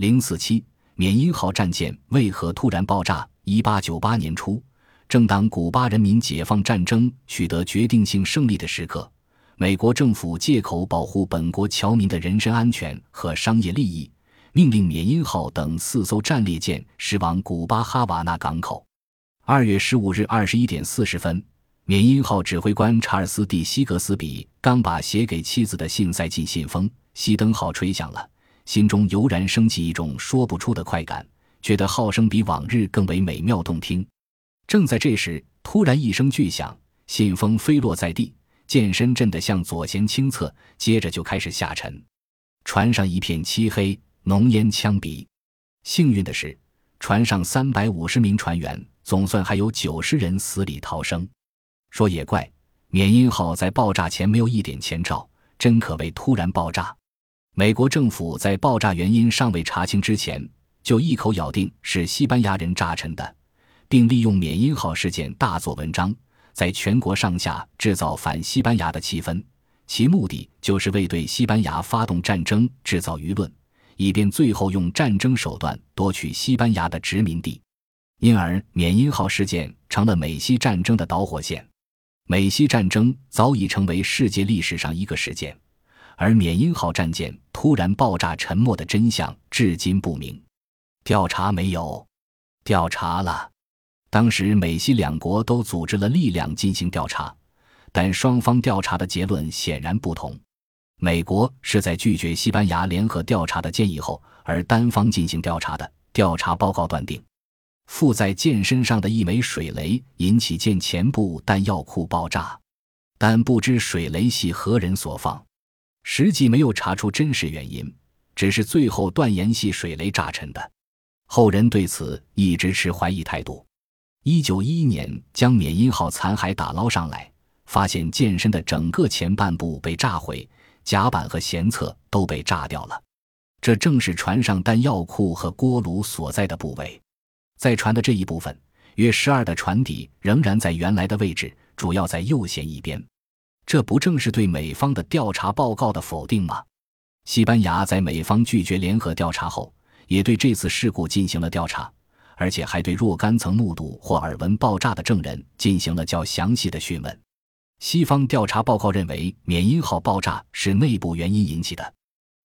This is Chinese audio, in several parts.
零四七缅因号战舰为何突然爆炸？一八九八年初，正当古巴人民解放战争取得决定性胜利的时刻，美国政府借口保护本国侨民的人身安全和商业利益，命令缅因号等四艘战列舰驶往古巴哈瓦那港口。二月十五日二十一点四十分。缅因号指挥官查尔斯·蒂西格斯比刚把写给妻子的信塞进信封，熄灯号吹响了，心中油然升起一种说不出的快感，觉得号声比往日更为美妙动听。正在这时，突然一声巨响，信封飞落在地，剑身震得向左舷倾侧，接着就开始下沉，船上一片漆黑，浓烟呛鼻。幸运的是，船上三百五十名船员，总算还有九十人死里逃生。说也怪，缅因号在爆炸前没有一点前兆，真可谓突然爆炸。美国政府在爆炸原因尚未查清之前，就一口咬定是西班牙人炸沉的，并利用缅因号事件大做文章，在全国上下制造反西班牙的气氛，其目的就是为对西班牙发动战争制造舆论，以便最后用战争手段夺取西班牙的殖民地。因而，缅因号事件成了美西战争的导火线。美西战争早已成为世界历史上一个事件，而缅因号战舰突然爆炸沉没的真相至今不明。调查没有？调查了。当时美西两国都组织了力量进行调查，但双方调查的结论显然不同。美国是在拒绝西班牙联合调查的建议后而单方进行调查的。调查报告断定。附在舰身上的一枚水雷引起舰前部弹药库爆炸，但不知水雷系何人所放，实际没有查出真实原因，只是最后断言系水雷炸沉的。后人对此一直持怀疑态度。一九一一年，将缅因号残骸打捞上来，发现舰身的整个前半部被炸毁，甲板和舷侧都被炸掉了，这正是船上弹药库和锅炉所在的部位。在船的这一部分，约十二的船底仍然在原来的位置，主要在右舷一边。这不正是对美方的调查报告的否定吗？西班牙在美方拒绝联合调查后，也对这次事故进行了调查，而且还对若干曾目睹或耳闻爆炸的证人进行了较详细的讯问。西方调查报告认为，缅因号爆炸是内部原因引起的，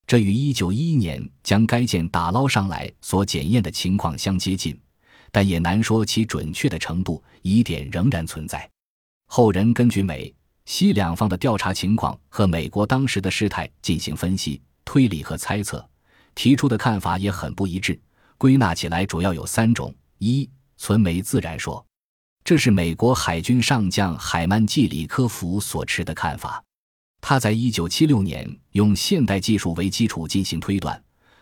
这与1911年将该舰打捞上来所检验的情况相接近。但也难说其准确的程度，疑点仍然存在。后人根据美西两方的调查情况和美国当时的事态进行分析、推理和猜测，提出的看法也很不一致。归纳起来主要有三种：一、存煤自然说，这是美国海军上将海曼季里科夫所持的看法。他在一九七六年用现代技术为基础进行推断，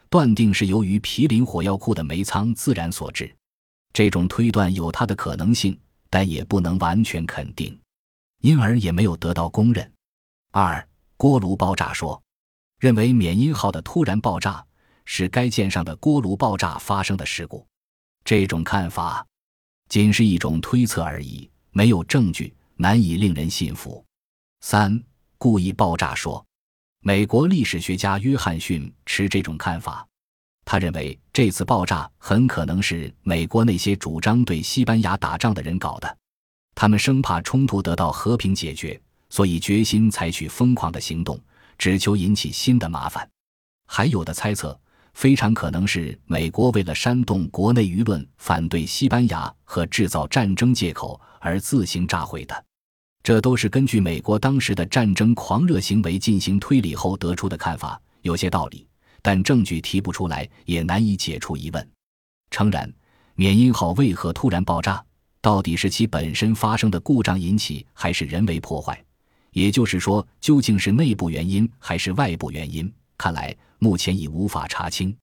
断定是由于毗邻火药库的煤仓自燃所致。这种推断有它的可能性，但也不能完全肯定，因而也没有得到公认。二锅炉爆炸说，认为缅因号的突然爆炸是该舰上的锅炉爆炸发生的事故。这种看法仅是一种推测而已，没有证据，难以令人信服。三故意爆炸说，美国历史学家约翰逊持这种看法。他认为这次爆炸很可能是美国那些主张对西班牙打仗的人搞的，他们生怕冲突得到和平解决，所以决心采取疯狂的行动，只求引起新的麻烦。还有的猜测，非常可能是美国为了煽动国内舆论反对西班牙和制造战争借口而自行炸毁的。这都是根据美国当时的战争狂热行为进行推理后得出的看法，有些道理。但证据提不出来，也难以解除疑问。诚然，缅因号为何突然爆炸，到底是其本身发生的故障引起，还是人为破坏？也就是说，究竟是内部原因还是外部原因？看来目前已无法查清。